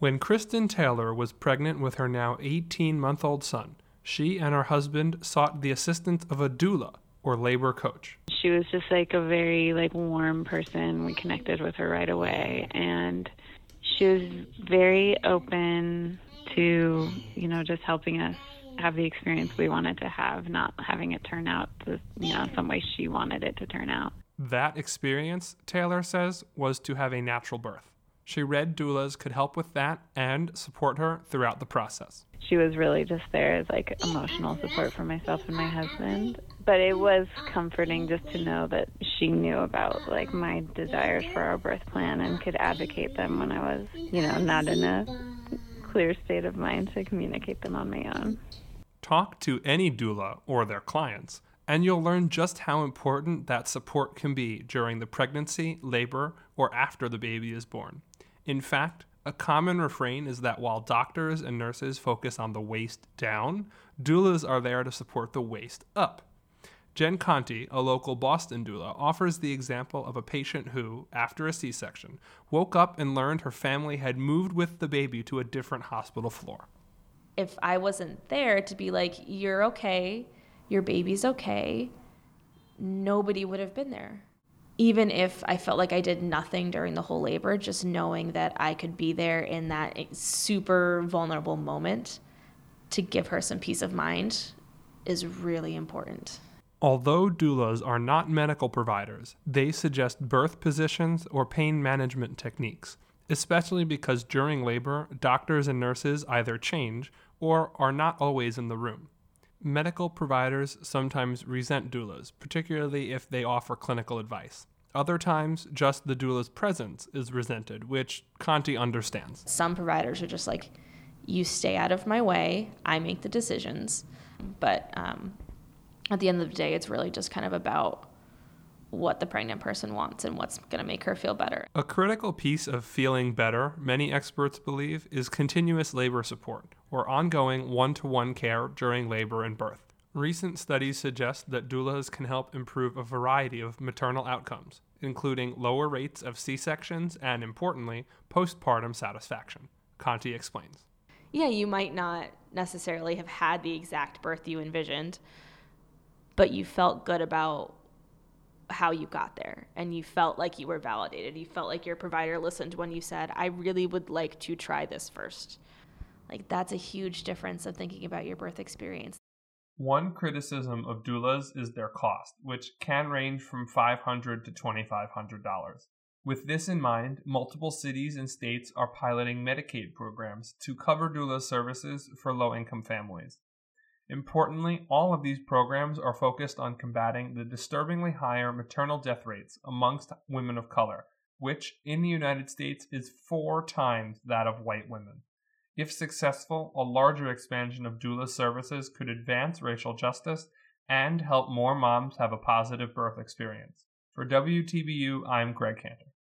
When Kristen Taylor was pregnant with her now 18 month old son, she and her husband sought the assistance of a doula or labor coach. She was just like a very like warm person. We connected with her right away and she was very open to, you know, just helping us have the experience we wanted to have, not having it turn out the, you know, some way she wanted it to turn out. That experience, Taylor says, was to have a natural birth. She read doulas could help with that and support her throughout the process. She was really just there as like emotional support for myself and my husband. But it was comforting just to know that she knew about like my desires for our birth plan and could advocate them when I was, you know, not in a clear state of mind to communicate them on my own. Talk to any doula or their clients, and you'll learn just how important that support can be during the pregnancy, labor, or after the baby is born. In fact, a common refrain is that while doctors and nurses focus on the waist down, doulas are there to support the waist up. Jen Conti, a local Boston doula, offers the example of a patient who, after a C section, woke up and learned her family had moved with the baby to a different hospital floor. If I wasn't there to be like, you're okay, your baby's okay, nobody would have been there even if I felt like I did nothing during the whole labor, just knowing that I could be there in that super vulnerable moment to give her some peace of mind is really important. Although doulas are not medical providers, they suggest birth positions or pain management techniques, especially because during labor, doctors and nurses either change or are not always in the room. Medical providers sometimes resent doulas, particularly if they offer clinical advice. Other times, just the doula's presence is resented, which Conti understands. Some providers are just like, you stay out of my way, I make the decisions. But um, at the end of the day, it's really just kind of about what the pregnant person wants and what's going to make her feel better. A critical piece of feeling better, many experts believe, is continuous labor support or ongoing one to one care during labor and birth. Recent studies suggest that doulas can help improve a variety of maternal outcomes, including lower rates of C sections and, importantly, postpartum satisfaction. Conti explains. Yeah, you might not necessarily have had the exact birth you envisioned, but you felt good about how you got there and you felt like you were validated. You felt like your provider listened when you said, I really would like to try this first. Like, that's a huge difference of thinking about your birth experience. One criticism of doulas is their cost, which can range from $500 to $2,500. With this in mind, multiple cities and states are piloting Medicaid programs to cover doula services for low income families. Importantly, all of these programs are focused on combating the disturbingly higher maternal death rates amongst women of color, which in the United States is four times that of white women. If successful, a larger expansion of doula services could advance racial justice and help more moms have a positive birth experience. For WTBU, I'm Greg Cantor.